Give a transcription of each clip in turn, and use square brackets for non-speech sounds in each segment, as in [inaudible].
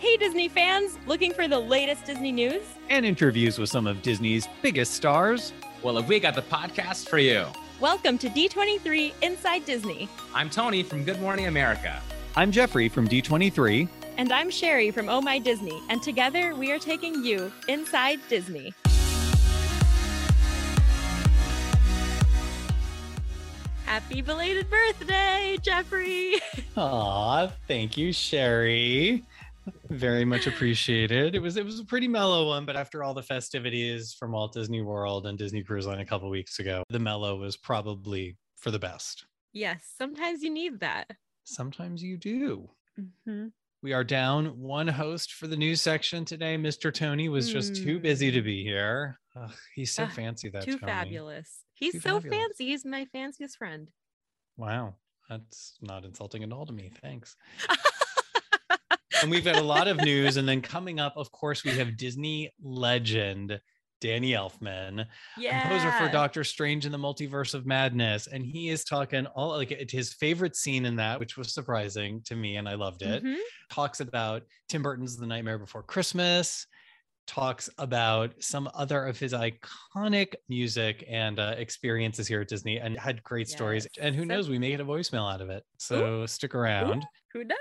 Hey, Disney fans, looking for the latest Disney news? And interviews with some of Disney's biggest stars. Well, have we got the podcast for you? Welcome to D23 Inside Disney. I'm Tony from Good Morning America. I'm Jeffrey from D23. And I'm Sherry from Oh My Disney. And together we are taking you inside Disney. Happy belated birthday, Jeffrey. [laughs] Aw, thank you, Sherry. Very much appreciated. It was it was a pretty mellow one, but after all the festivities from Walt Disney World and Disney Cruise Line a couple weeks ago, the mellow was probably for the best. Yes, sometimes you need that. Sometimes you do. Mm-hmm. We are down one host for the news section today. Mr. Tony was just too busy to be here. Ugh, he's so fancy. That Too Tony. fabulous. He's Too so fabulous. fancy. He's my fanciest friend. Wow, that's not insulting at all to me. Thanks. [laughs] and we've got a lot of news. And then coming up, of course, we have Disney legend Danny Elfman, yeah. composer for Doctor Strange in the Multiverse of Madness. And he is talking all like his favorite scene in that, which was surprising to me, and I loved it. Mhm. Talks about Tim Burton's The Nightmare Before Christmas. Talks about some other of his iconic music and uh, experiences here at Disney, and had great stories. And who So- knows, we may get a voicemail out of it. So stick around. Who knows?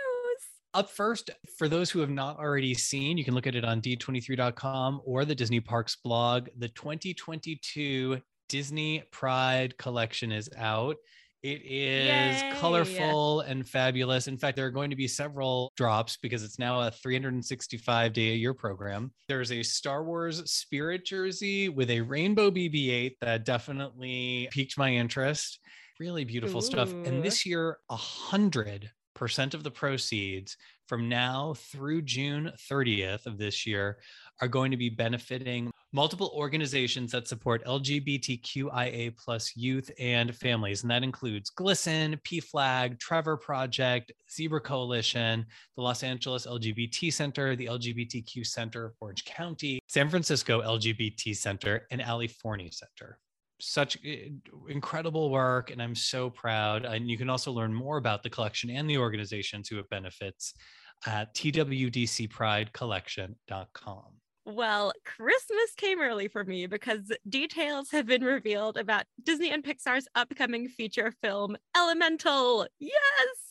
Up first, for those who have not already seen, you can look at it on d23.com or the Disney Parks blog. The 2022 Disney Pride collection is out. It is Yay. colorful and fabulous. In fact, there are going to be several drops because it's now a 365 day a year program. There's a Star Wars Spirit jersey with a rainbow BB 8 that definitely piqued my interest. Really beautiful stuff. And this year, a hundred percent of the proceeds from now through June 30th of this year are going to be benefiting multiple organizations that support LGBTQIA plus youth and families. And that includes GLSEN, PFLAG, Trevor Project, Zebra Coalition, the Los Angeles LGBT Center, the LGBTQ Center Orange County, San Francisco LGBT Center, and California Center such eh, incredible work and i'm so proud and you can also learn more about the collection and the organizations who it benefits at twdcpridecollection.com Well, Christmas came early for me because details have been revealed about Disney and Pixar's upcoming feature film, Elemental. Yes.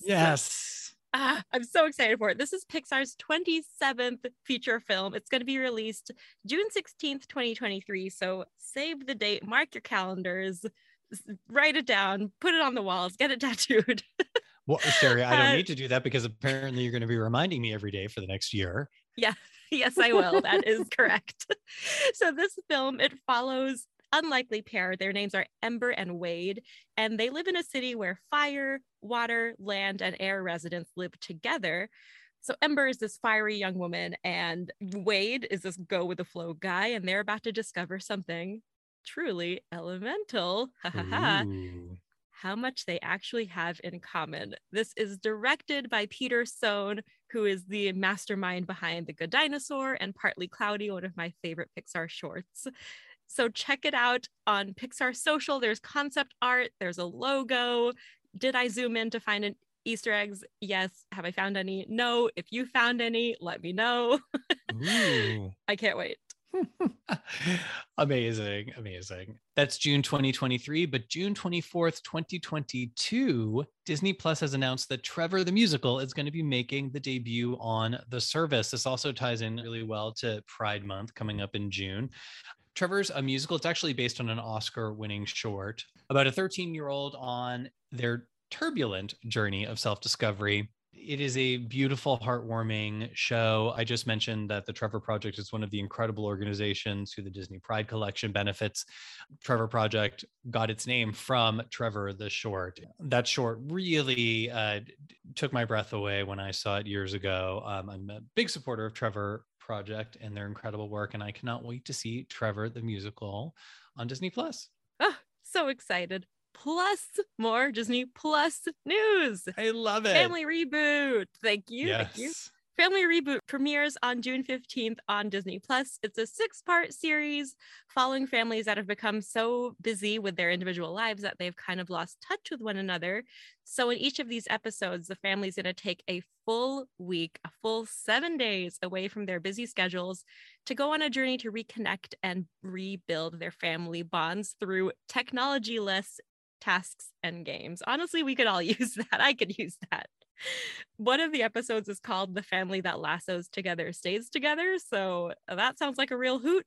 yes Ah, I'm so excited for it. This is Pixar's 27th feature film. It's going to be released June 16th, 2023. So save the date, mark your calendars, write it down, put it on the walls, get it [laughs] tattooed. well sherry i Uh, don't need to do that because apparently you're going to be reminding me every day for the next year Yeah, [laughs] yes, I will. That is correct. [laughs] So this film it follows unlikely pair. Their names are Ember and Wade, and they live in a city where fire, water, land, and air residents live together. So Ember is this fiery young woman, and Wade is this go with the flow guy, and they're about to discover something truly elemental. Ha ha ha how much they actually have in common. This is directed by Peter Sohn, who is the mastermind behind The Good Dinosaur and Partly Cloudy, one of my favorite Pixar shorts. So check it out on Pixar Social. There's concept art, there's a logo. Did I zoom in to find an Easter eggs? Yes. Have I found any? No. If you found any, let me know. Ooh. [laughs] I can't wait. [laughs] amazing amazing that's june 2023 but june 24th 2022 disney plus has announced that trevor the musical is going to be making the debut on the service this also ties in really well to pride month coming up in june trevor's a musical it's actually based on an oscar winning short about a 13 year old on their turbulent journey of self-discovery it is a beautiful, heartwarming show. I just mentioned that the Trevor Project is one of the incredible organizations who the Disney Pride Collection benefits. Trevor Project got its name from Trevor the short. That short really uh, took my breath away when I saw it years ago. Um, I'm a big supporter of Trevor Project and their incredible work, and I cannot wait to see Trevor the musical on Disney Plus. Oh, so excited. Plus more Disney Plus news. I love it. Family reboot. Thank you. yes. Thank you. Family Reboot premieres on June 15th on Disney Plus. It's a six part series following families that have become so busy with their individual lives that they've kind of lost touch with one another. So, in each of these episodes, the family's going to take a full week, a full seven days away from their busy schedules to go on a journey to reconnect and rebuild their family bonds through technology less tasks and games. Honestly, we could all [laughs] use that. I could use that one of the episodes is called The Family That Lassos Together Stays Together. So that sounds like a real hoot.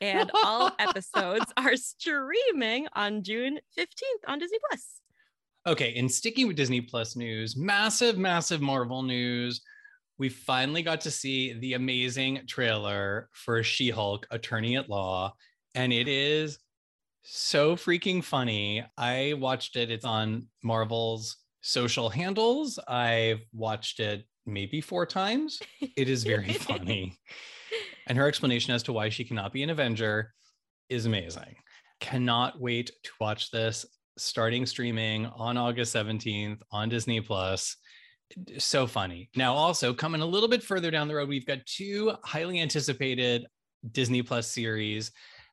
And all [laughs] episodes are streaming on June 15th on Disney Plus. Okay, and sticking with Disney Plus news, massive, massive Marvel news. We finally got to see the amazing trailer for She Hulk Attorney at Law, and it is so freaking funny. I watched it, it's on Marvel's social handles. I've watched it maybe four times. It is very [laughs] funny. And her explanation as to why she cannot be an Avenger is amazing. Cannot wait to watch this starting streaming on August 17th on Disney Plus. So funny. Now, also coming a little bit further down the road, we've got two highly anticipated Disney Plus series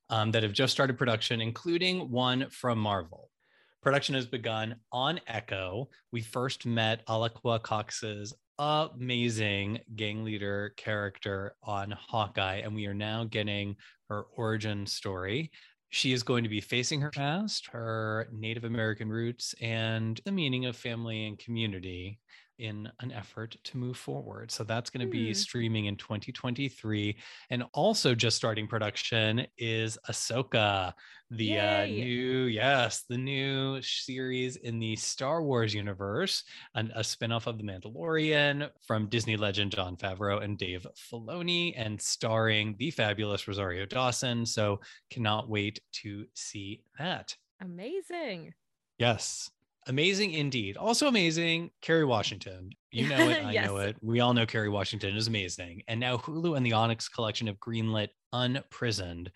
um, that have just started production, including one from Marvel. Production has begun on Echo. We first met Alaqua Cox's amazing gang leader character on Hawkeye, and we are now getting her origin story. She is going to be facing her past, her Native American roots, and the meaning of family and community in an effort to move forward. So that's going to be hmm. streaming in 2023. And also just starting production is Ahsoka, the uh, new, yes, the new series in the Star Wars universe, and a spinoff of The Mandalorian from Disney legend Jon Favreau and Dave Filoni, and starring the fabulous Rosario Dawson. So cannot wait to see that. Amazing. Yes. Amazing indeed. Also amazing, Kerry Washington. You know it, [laughs] I yes. know it. We all know Kerry Washington is amazing. And now Hulu and the Onyx collection have greenlit Unprisoned,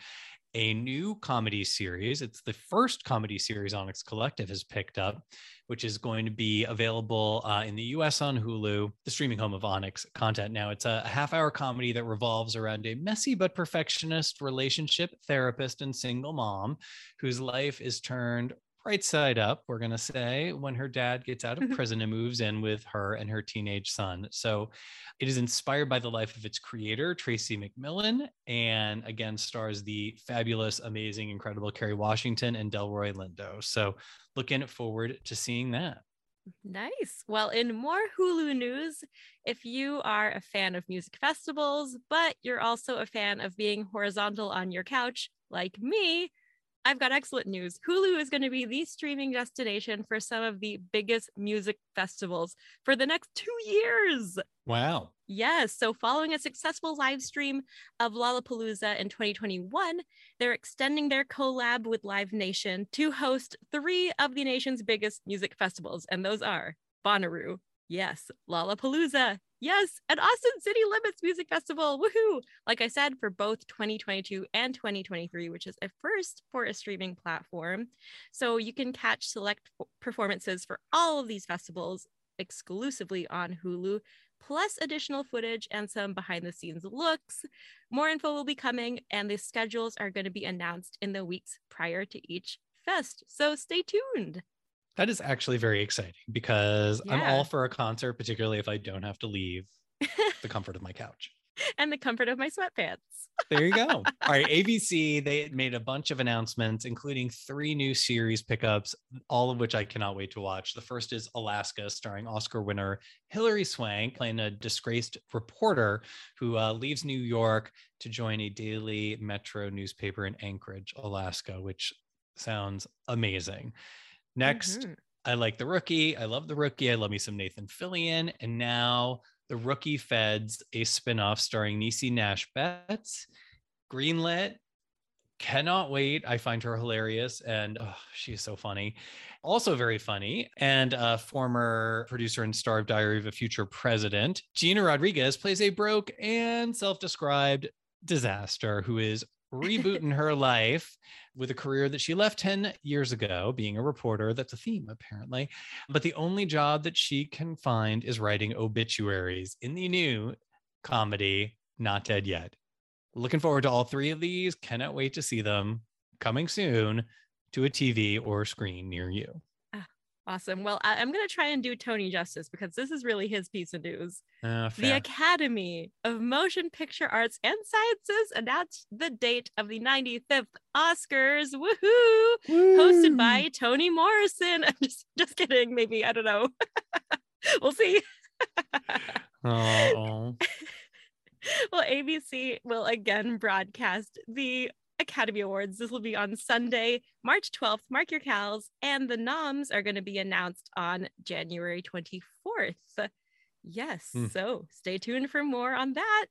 a new comedy series. It's the first comedy series Onyx Collective has picked up, which is going to be available uh, in the US on Hulu, the streaming home of Onyx content. Now, it's a half hour comedy that revolves around a messy but perfectionist relationship therapist and single mom whose life is turned right side up, we're going to say, when her dad gets out of mm-hmm. prison and moves in with her and her teenage son. So it is inspired by the life of its creator, Tracy McMillan, and again stars the fabulous, amazing, incredible Kerry Washington and Delroy Lindo. So looking forward to seeing that. Nice. Well, in more Hulu news, if you are a fan of music festivals, but you're also a fan of being horizontal on your couch, like me, I've got excellent news. Hulu is going to be the streaming destination for some of the biggest music festivals for the next two years. Wow. Yes. So, following a successful live stream of Lollapalooza in 2021, they're extending their collab with Live Nation to host three of the nation's biggest music festivals. And those are Bonnaroo, yes, Lollapalooza, Yes, at Austin City Limits Music Festival. Woohoo! Like I said, for both 2022 and 2023, which is a first for a streaming platform. So you can catch select performances for all of these festivals exclusively on Hulu, plus additional footage and some behind the scenes looks. More info will be coming, and the schedules are going to be announced in the weeks prior to each fest. So stay tuned. That is actually very exciting because yeah. I'm all for a concert, particularly if I don't have to leave the [laughs] comfort of my couch and the comfort of my sweatpants. there you go. [laughs] All right, ABC, they made a bunch of announcements, including three new series pickups, all of which I cannot wait to watch. The first is Alaska, starring Oscar winner Hilary Swank, playing a disgraced reporter who uh, leaves New York to join a daily metro newspaper in Anchorage, Alaska, which sounds amazing. Next, mm-hmm. I like the rookie. I love the rookie. I love me some Nathan Fillion. And now the rookie feds a spinoff starring Niecy Nash Betts, greenlit. Cannot wait. I find her hilarious and oh, she's so funny. Also, very funny. And a former producer and star of Diary of a Future President, Gina Rodriguez plays a broke and self described disaster who is rebooting her life with a career that she left 10 years ago, being a reporter. That's a theme, apparently. But the only job that she can find is writing obituaries in the new comedy, Not Dead Yet. Looking forward to all three of these. Cannot wait to see them coming soon to a TV or screen near you. Awesome. Well, I- am going to try and do Tony justice because this is really his piece of news. Uh, The. Academy of Motion Picture Arts and Sciences announced the date of the 95th Oscars. Woohoo! Hosted by Tony Morrison. [laughs] I'm just just kidding. Maybe I don't know. [laughs] we'll see. [laughs] Oh, well, ABC will again broadcast the Academy Awards. This will be on Sunday, March 12th. Mark your cows. And the noms are going to be announced on January 24th. Yes. Hmm. So stay tuned for more on that.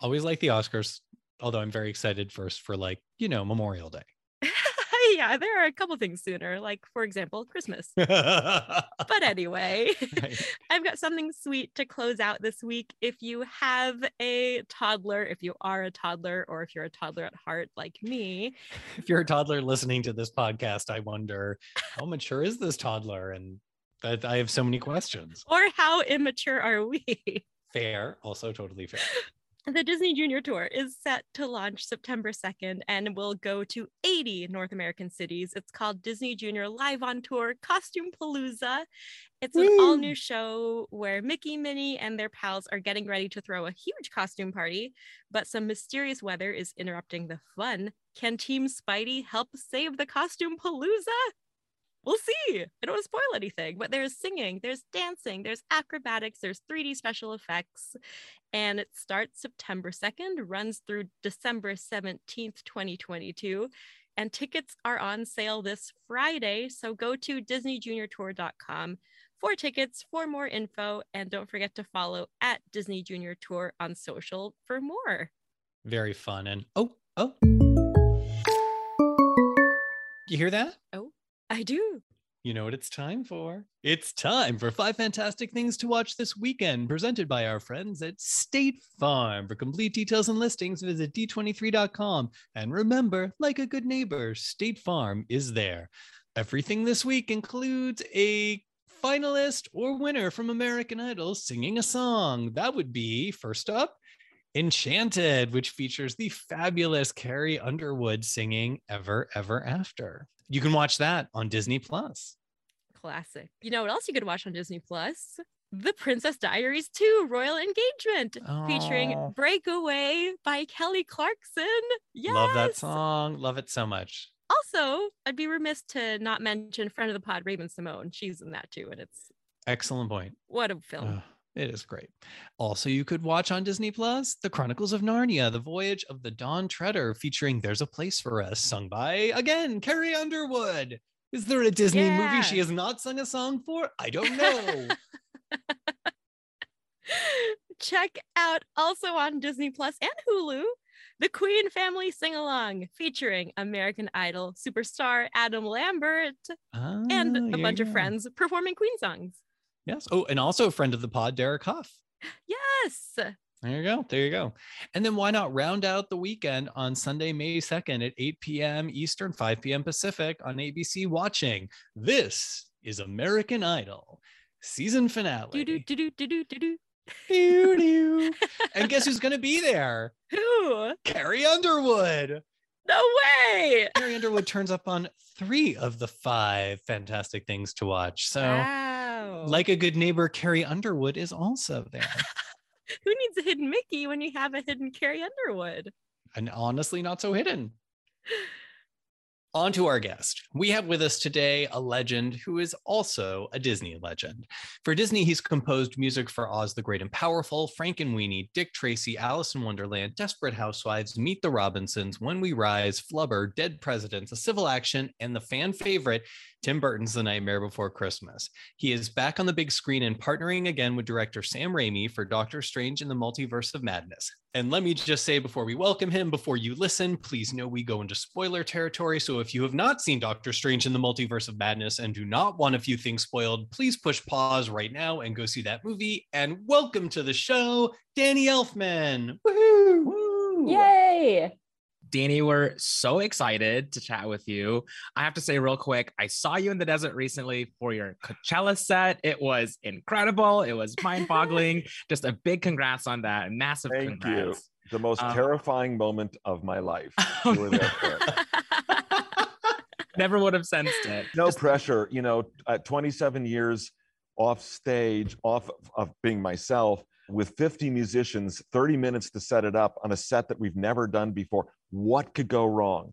always like the Oscars. Although I'm very excited first for like, you know, Memorial Day. Yeah, there are a couple things sooner, like, for example, Christmas. But [laughs] anyway, [laughs] I've got something sweet to close out this week. If you have a toddler, if you are a toddler, or if you're a toddler at heart like me, [laughs] if you're a toddler listening to this podcast, I wonder how mature is this toddler? And that I have so many questions. or how immature are we? Fair, also totally fair. The Disney Junior Tour is set to launch September 2nd and will go to 80 North American cities. It's called Disney Junior Live on Tour Costume Palooza. It's an all new show where Mickey, Minnie, and their pals are getting ready to throw a huge costume party, but some mysterious weather is interrupting the fun. Can Team Spidey help save the Costume Palooza? We'll see. I don't want to spoil anything, but there's singing, there's dancing, there's acrobatics, there's 3D special effects, and it starts September 2nd, runs through December 17th, 2022. And tickets are on sale this Friday. So go to DisneyJuniorTour.com for tickets, for more info, and don't forget to follow at Disney Junior Tour on social for more. Very fun. And oh, oh. You hear that? Oh. I do. You know what it's time for? It's time for five fantastic things to watch this weekend, presented by our friends at State Farm. For complete details and listings, visit d23.com. And remember, like a good neighbor, State Farm is there. Everything this week includes a finalist or winner from American Idol singing a song. That would be, first up, Enchanted, which features the fabulous Carrie Underwood singing Ever, Ever After. You can watch that on Disney Plus. Classic. You know what else you could watch on Disney Plus? The Princess Diaries 2 Royal Engagement featuring Breakaway by Kelly Clarkson. Yes. Love that song. Love it so much. Also, I'd be remiss to not mention friend of the pod Raven-Symoné. She's in that too and it's Excellent point. what a film. It is great. Also, you could watch on Disney Plus The Chronicles of Narnia, The Voyage of the Dawn Treader, featuring There's a Place for Us, sung by, again, Carrie Underwood. Is there a Disney Yeah. movie she has not sung a song for? I don't know. [laughs] Check out also on Disney Plus and Hulu the Queen Family Sing Along featuring American Idol superstar Adam Lambert and Ah, a here bunch of friends performing Queen songs. Yes. Oh, and also a friend of the pod, Derek Hough. Yes. There you go. There you go. And then why not round out the weekend on Sunday, May 2nd at 8 p.m. Eastern, 5 p.m. Pacific on ABC watching. This is American Idol season finale. Do do do do do do do do. Doo, doo. and guess who's going to be there? Who? Carrie Underwood. No way. Carrie Underwood turns up on three of the five fantastic things to watch. So, wow. Oh. like a good neighbor, Carrie Underwood is also there. [laughs] who needs a hidden Mickey when you have a hidden Carrie Underwood? and honestly not so hidden. [gasps] On to our guest. We have with us today a legend who is also a Disney legend. For Disney, he's composed music for Oz the Great and Powerful, Frankenweenie, Dick Tracy, Alice in Wonderland, Desperate Housewives, Meet the Robinsons, When We Rise, Flubber, Dead Presidents, A Civil Action, and the fan favorite, Tim Burton's The Nightmare Before Christmas. He is back on the big screen and partnering again with director Sam Raimi for Doctor Strange in the Multiverse of Madness. And let me just say before we welcome him, before you listen, please know we go into spoiler territory. So if you have not seen Doctor Strange in the Multiverse of Madness and do not want a few things spoiled, please push pause right now and go see that movie. And welcome to the show, Danny Elfman. Woohoo! Woo! Yay! Danny, we're so excited to chat with you. I have to say, real quick, I saw you in the desert recently for your Coachella set. It was incredible. It was mind boggling. [laughs] Just a big congrats on that. Massive Thank congrats. you. The most Um, terrifying moment of my life. [laughs] You were there for. [laughs] Never would have sensed it. No Just- pressure. You know, at 27 years off stage, off of- of being myself, with 50 musicians, 30 minutes to set it up on a set that we've never done before. What could go wrong?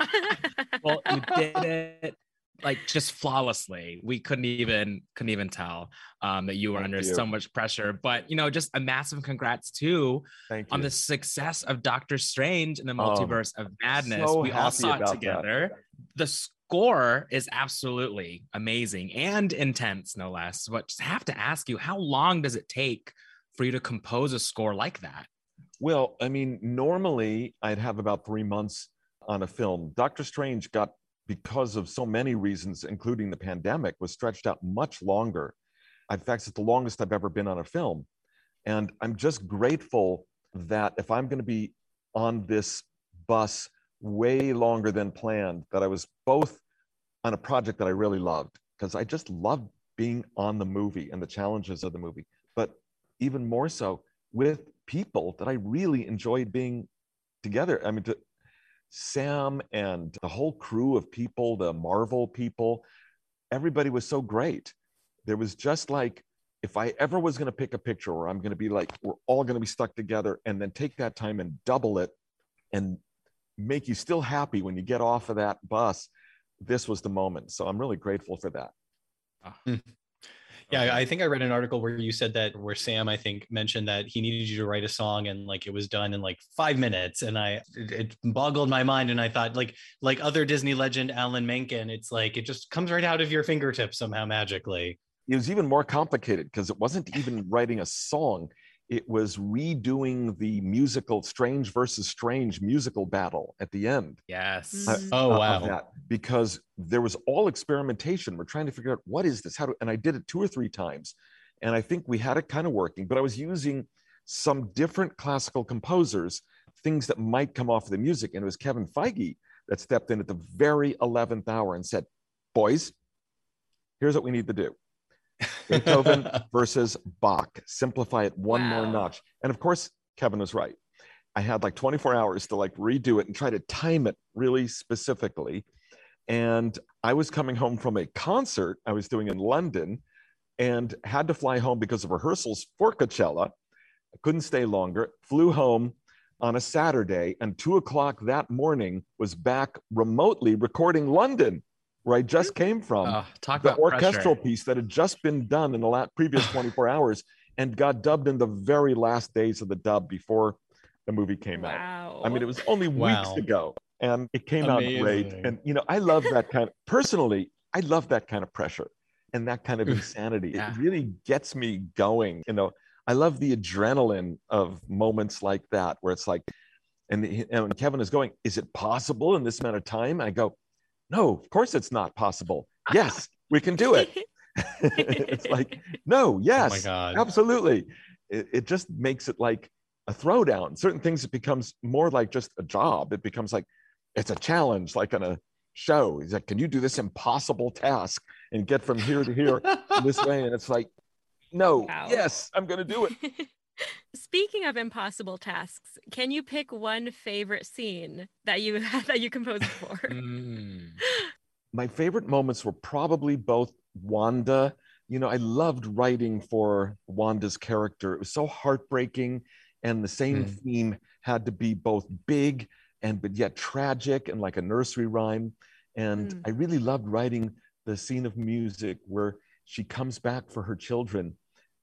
[laughs] well, you did it like just flawlessly. We couldn't even couldn't even tell um, that you were Thank under you. so much pressure. But you know, just a massive congrats too Thank you. on the success of Doctor Strange and the Oh, multiverse of madness. so we all saw it about that. together. The score is absolutely amazing and intense, no less. But just have to ask you, how long does it take for you to compose a score like that? Well, I mean, normally I'd have about three months on a film. Doctor Strange got, because of so many reasons, including the pandemic, was stretched out much longer. In fact, it's the longest I've ever been on a film. And I'm just grateful that if I'm going to be on this bus way longer than planned, that I was both on a project that I really loved, because I just loved being on the movie and the challenges of the movie. But even more so with people that I really enjoyed being together. I mean, to, Sam and the whole crew of people, the Marvel people, everybody was so great. There was just like, if I ever was going to pick a picture where I'm going to be like, we're all going to be stuck together and then take that time and double it and make you still happy when you get off of that bus, this was the moment. So I'm really grateful for that. Ah. Hmm. Yeah, I think I read an article where you said that where Sam, I think, mentioned that he needed you to write a song and like it was done in like five minutes, and I it, it boggled my mind, and I thought like like other Disney legend Alan Menken, it's like it just comes right out of your fingertips somehow magically. it was even more complicated because it wasn't even writing a song it was redoing the musical strange versus strange musical battle at the end Yes. uh. Oh uh, wow! that because there was all experimentation we're trying to figure out what is this how do and i did it two or three times and i think we had it kind of working but i was using some different classical composers things that might come off of the music and it was kevin feige that stepped in at the very 11th hour and said boys here's what we need to do Beethoven [laughs] versus Bach. Simplify it one more notch. And of course, Kevin was right. I had like 24 hours to like redo it and try to time it really specifically. And I was coming home from a concert I was doing in London and had to fly home because of rehearsals for Coachella. I couldn't stay longer, flew home on a Saturday, and two o'clock that morning was back remotely recording London, where I just came from Oh, talk the about orchestral pressure. piece that had just been done in the last previous [sighs] 24 hours and got dubbed in the very last days of the dub before the movie came out. I mean, it was only weeks Wow. ago and it came out great. And, you know, I love that kind of, personally, I love that kind of pressure and that kind of insanity. Yeah. It really gets me going. You know, I love the adrenaline of moments like that where it's like, and, he- and Kevin is going, is it possible in this amount of time? I go, no, of course it's not possible. [laughs] Yes, we can do it. [laughs] it's like, no, Oh yes, my god! absolutely. It, it just makes it like a throwdown. Certain things, it becomes more like just a job. It becomes like it's a challenge, like on a show. He's like, can you do this impossible task and get from here to here this [laughs] way? And it's like, no, Wow. yes, I'm going to do it. Speaking of impossible tasks, can you pick one favorite scene that you [laughs] that you composed for? Mm. [laughs] my favorite moments were probably both Wanda. You know, I loved writing for Wanda's character. It was so heartbreaking, and the same Mm. theme had to be both big and but yet tragic and like a nursery rhyme. And Mm. I really loved writing the scene of music where she comes back for her children,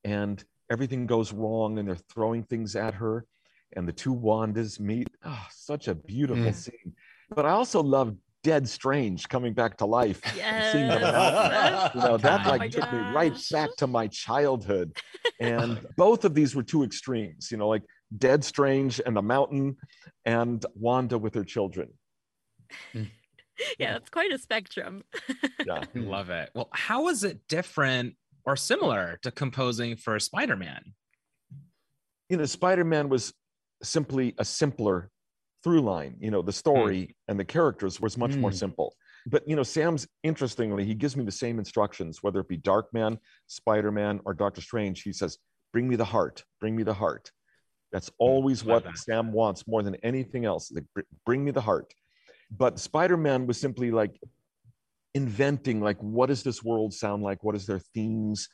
and everything goes wrong, and they're throwing things at her, and the two Wandas meet. Oh, such a beautiful Mm. scene. But I also love Dead Strange coming back to life. and seeing the Yes. mountain. You know, [laughs] that Oh like my took me right back to my childhood. And [laughs] both of these were two extremes, you know, like Dead Strange and the mountain and Wanda with her children. [laughs] yeah, it's quite a spectrum. Yeah. Love it. Well, how is it different or similar to composing for Spider Man? You know, Spider-Man was simply a simpler through line. You know, the story and the characters was much more Mm. simple. But you know, Sam's interestingly, he gives me the same instructions, whether it be Darkman, Spider-Man, or Doctor Strange. He says, "Bring me the heart. Bring me the heart." That's always what that. Sam wants more than anything else. Like, "Br- bring me the heart. But Spider-Man was simply like inventing, like, what does this world sound like? What is their themes?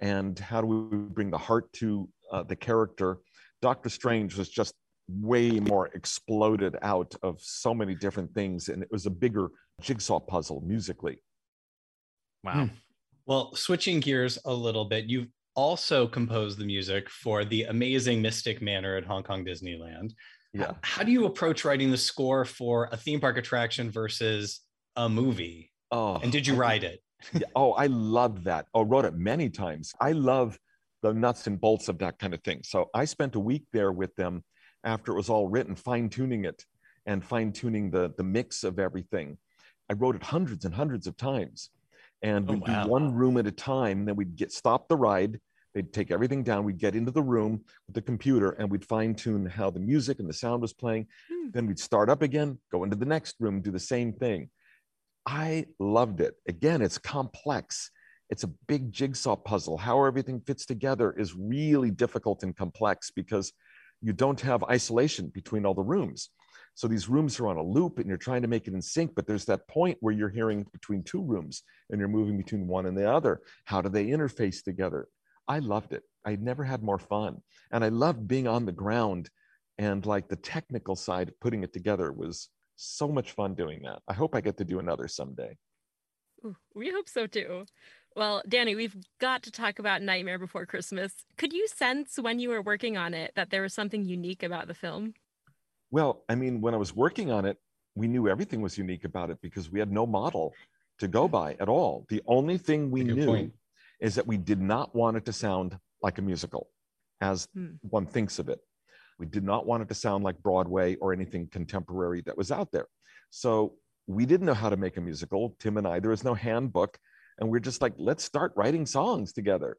And how do we bring the heart to uh, the character? Doctor Strange was just way more exploded out of so many different things. And it was a bigger jigsaw puzzle musically. Wow. Well, switching gears a little bit, you've also composed the music for the amazing Mystic Manor at Hong Kong Disneyland. Yeah. How do you approach writing the score for a theme park attraction versus a movie? Oh, And did you I- write it? [laughs] Oh, I love that. Oh, wrote it many times. I love the nuts and bolts of that kind of thing. So I spent a week there with them after it was all written, fine tuning it and fine tuning the the mix of everything. I wrote it hundreds and hundreds of times, and Oh, we'd wow. do one room at a time. Then we'd get stop the ride. They'd take everything down. We'd get into the room with the computer and we'd fine tune how the music and the sound was playing. Hmm. Then we'd start up again, go into the next room, do the same thing. I loved it. Again, it's complex. It's a big jigsaw puzzle. How everything fits together is really difficult and complex because you don't have isolation between all the rooms. So these rooms are on a loop and you're trying to make it in sync, but there's that point where you're hearing between two rooms and you're moving between one and the other. How do they interface together? I loved it. I never had more fun. And I loved being on the ground and like the technical side of putting it together was so much fun doing that. I hope I get to do another someday. Ooh, we hope so too. Well, Danny, we've got to talk about Nightmare Before Christmas. Could you sense when you were working on it that there was something unique about the film? Well, I mean, when I was working on it, we knew everything was unique about it because we had no model to go by at all. The only thing we knew point. is that we did not want it to sound like a musical, as Hmm. one thinks of it. We did not want it to sound like Broadway or anything contemporary that was out there. So we didn't know how to make a musical, Tim and I. There was no handbook. And we're just like, let's start writing songs together.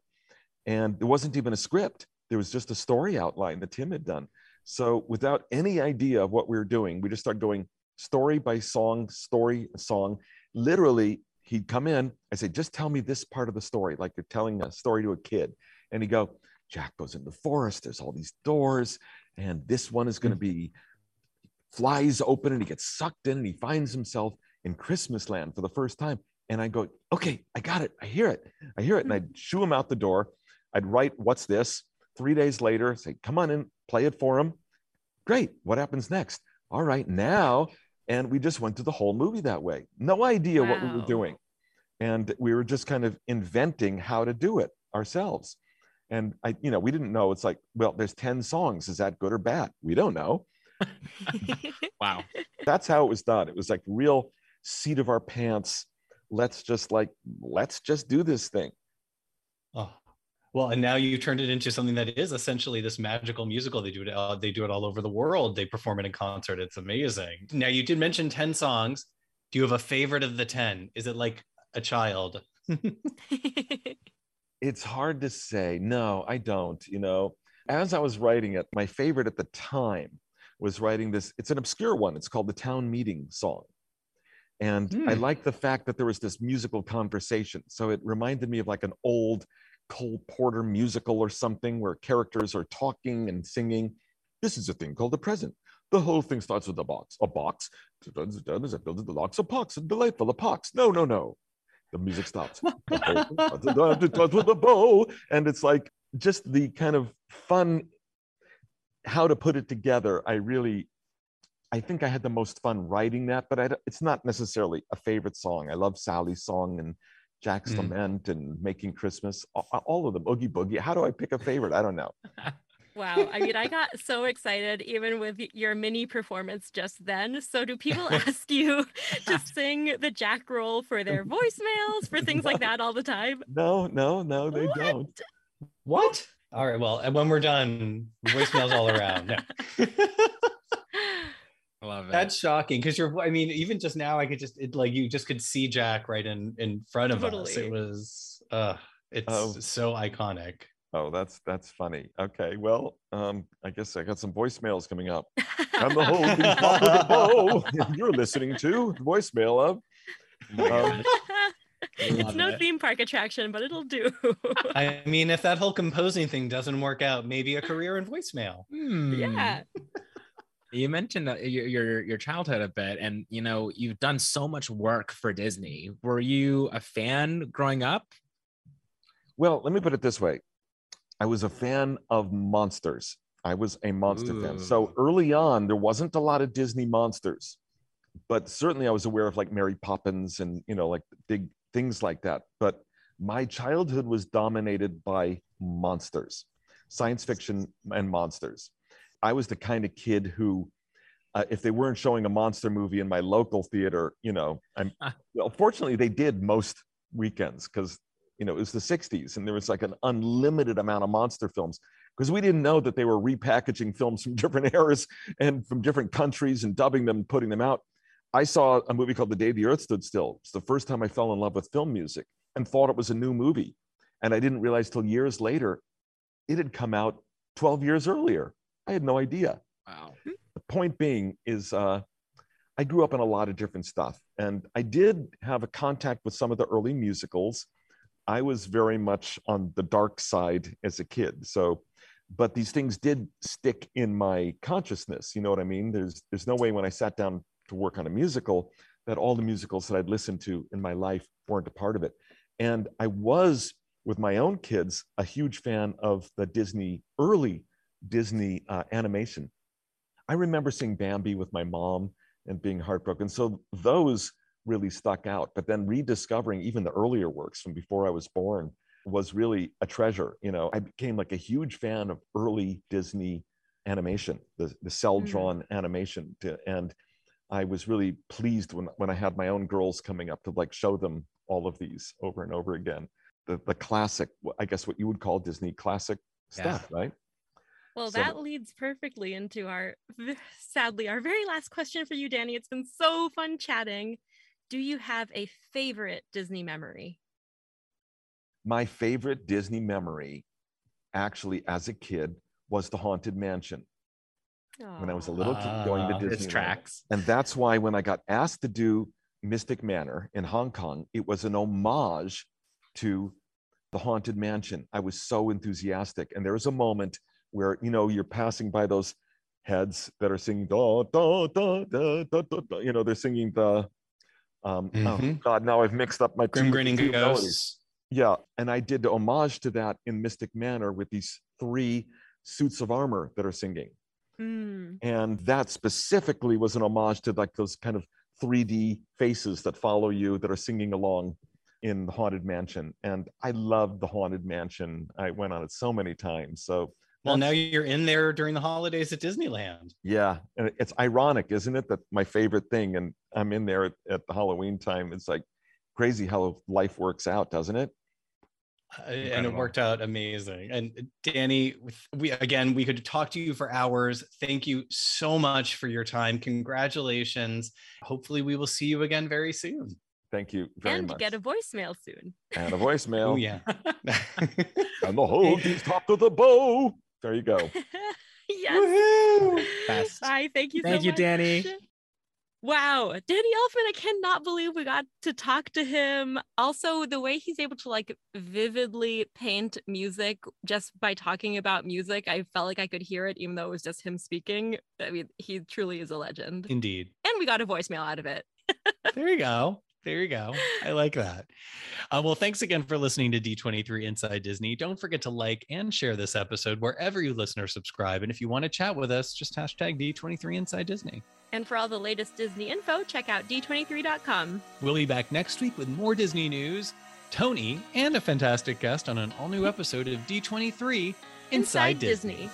And there wasn't even a script, there was just a story outline that Tim had done. So without any idea of what we were doing, we just started going story by song, story, song. Literally, he'd come in. I say, just tell me this part of the story, like you're telling a story to a kid. And he'd go, Jack goes in the forest. There's all these doors, and this one is going to mm. be flies open, and he gets sucked in, and he finds himself in Christmas land for the first time. And I go, okay, I got it. I hear it. I hear it. And hmm. I'd shoo him out the door. I'd write, what's this? Three days later, say, come on in, play it for him. Great. What happens next? All right, now. And we just went through the whole movie that way. No idea what we were doing. And we were just kind of inventing how to do it ourselves. And I, you know, we didn't know. It's like, well, there's 10 songs. Is that good or bad? We don't know. [laughs] Wow. That's how it was done. It was like real seat of our pants. Let's just like, let's just do this thing. Oh, well, and now you turned it into something that is essentially this magical musical. They do it. Uh, they do it all over the world. They perform it in concert. It's amazing. Now you did mention ten songs. Do you have a favorite of the ten? Is it like a child? [laughs] [laughs] It's hard to say. No, I don't. You know, as I was writing it, my favorite at the time was writing this. It's an obscure one. It's called the Town Meeting Song. And I Hmm. like the fact that there was this musical conversation. So it reminded me of like an old Cole Porter musical or something where characters are talking and singing. This is a thing called the present. The whole thing starts with a box. A box. Builds the locks, a box, a delightful, a box. No, no, no. The music stops. With- bow. [laughs] And it's like just the kind of fun, how to put it together. I really, I think I had the most fun writing that, but I, don't- it's not necessarily a favorite song. I love Sally's song and Jack's Mm. Lament and Making Christmas, all of them, Oogie Boogie. How do I pick a favorite? I don't know. [laughs] wow. I mean, I got so excited even with your mini performance just then. So, do people [laughs] ask you [laughs] to sing the Jack role for their [laughs] voicemails, for things like that all the time? No, no, no, they What? don't. What? All right. Well, when we're done, voicemails all around. No. Love it. That's shocking because you're. I mean, even just now, I could just it, like you just could see Jack right in in front of us. Totally. It was. uh It's Oh. so iconic. Oh, that's that's funny. Okay, well, um, I guess I got some voicemails coming up. I'm the holding top of bow. You're listening to the voicemail of. Oh Um, [laughs] it's no it. theme park attraction, but it'll do. I mean, if that whole composing thing doesn't work out, maybe a career in voicemail. Hmm. yeah. You mentioned your, your your childhood a bit, and you know you've done so much work for Disney. Were you a fan growing up? Well, let me put it this way. I was a fan of monsters. I was a monster fan. So early on, there wasn't a lot of Disney monsters, but certainly I was aware of like Mary Poppins and, you know, like big things like that. But my childhood was dominated by monsters, science fiction and monsters. I was the kind of kid who, uh, if they weren't showing a monster movie in my local theater, you know, I'm, [laughs] well, fortunately they did most weekends because you know, it was the 60s and there was like an unlimited amount of monster films because we didn't know that they were repackaging films from [laughs] different eras and from different countries and dubbing them and putting them out. I saw a movie called The Day the Earth Stood Still. It's the first time I fell in love with film music and thought it was a new movie. And I didn't realize till years later it had come out 12 years earlier. I had no idea Wow. the point being is uh, I grew up in a lot of different stuff, and I did have a contact with some of the early musicals. I was very much on the dark side as a kid, so but these things did stick in my consciousness. You know what I mean? There's there's no way when I sat down to work on a musical that all the musicals that I'd listened to in my life weren't a part of it. And I was with my own kids a huge fan of the Disney early Disney uh, animation. I remember seeing Bambi with my mom and being heartbroken. So those really stuck out. But then rediscovering even the earlier works from before I was born was really a treasure. You know, I became like a huge fan of early Disney animation, the, the mm-hmm. cel drawn animation. To, and I was really pleased when, when I had my own girls coming up to like show them all of these over and over again. The, the classic, I guess what you would call Disney classic stuff, right? Well, So- that leads perfectly into our, [laughs] sadly, our very last question for you, Danny. It's been so fun chatting. Do you have a favorite Disney memory? my favorite Disney memory, actually, as a kid, was the Haunted Mansion when I was a little kid going to Ah, Disney. Its tracks. And that's why when I got asked to do Mystic Manor in Hong Kong, it was an homage to the Haunted Mansion. I was so enthusiastic. And there was a moment where, you know, you're passing by those heads that are singing, da, da, da, da, da, da, da. you know, they're singing the, um, oh Mhm. God, now I've mixed up my Grim Grinning two melodies. Ghosts. Yeah, and I did homage to that in Mystic Manor with these three suits of armor that are singing. Mm, And that specifically was an homage to like those kind of 3D faces that follow you that are singing along in the Haunted Mansion. And I loved the Haunted Mansion. I went on it so many times. So Well, now you're in there during the holidays at Disneyland. yeah, and it's ironic, isn't it? That my favorite thing, and I'm in there at, at the Halloween time. It's like crazy how life works out, doesn't it? Uh, and it worked out amazing. And Danny, we again, we could talk to you for hours. Thank you so much for your time. Congratulations. Hopefully, we will see you again very soon. Thank you very and much. get a voicemail soon. and a voicemail. Oh yeah. [laughs] [laughs] And the whole team's top of the bow. There you go. [laughs] yes. Woohoo! Best. Hi, thank you so Thank you, much. Danny. Wow, Danny Elfman, I cannot believe we got to talk to him. Also, the way he's able to like vividly paint music just by talking about music, I felt like I could hear it even though it was just him speaking. I mean, he truly is a legend. Indeed. And we got a voicemail out of it. [laughs] There you go. There you go. I like that. Uh, well, thanks again for listening to D23 Inside Disney. Don't forget to like and share this episode wherever you listen or subscribe. And if you want to chat with us, just hashtag D23 Inside Disney. And for all the latest Disney info, check out d23.com. We'll be back next week with more Disney news, Tony, and a fantastic guest on an all new episode of D23 Inside, Disney. Disney.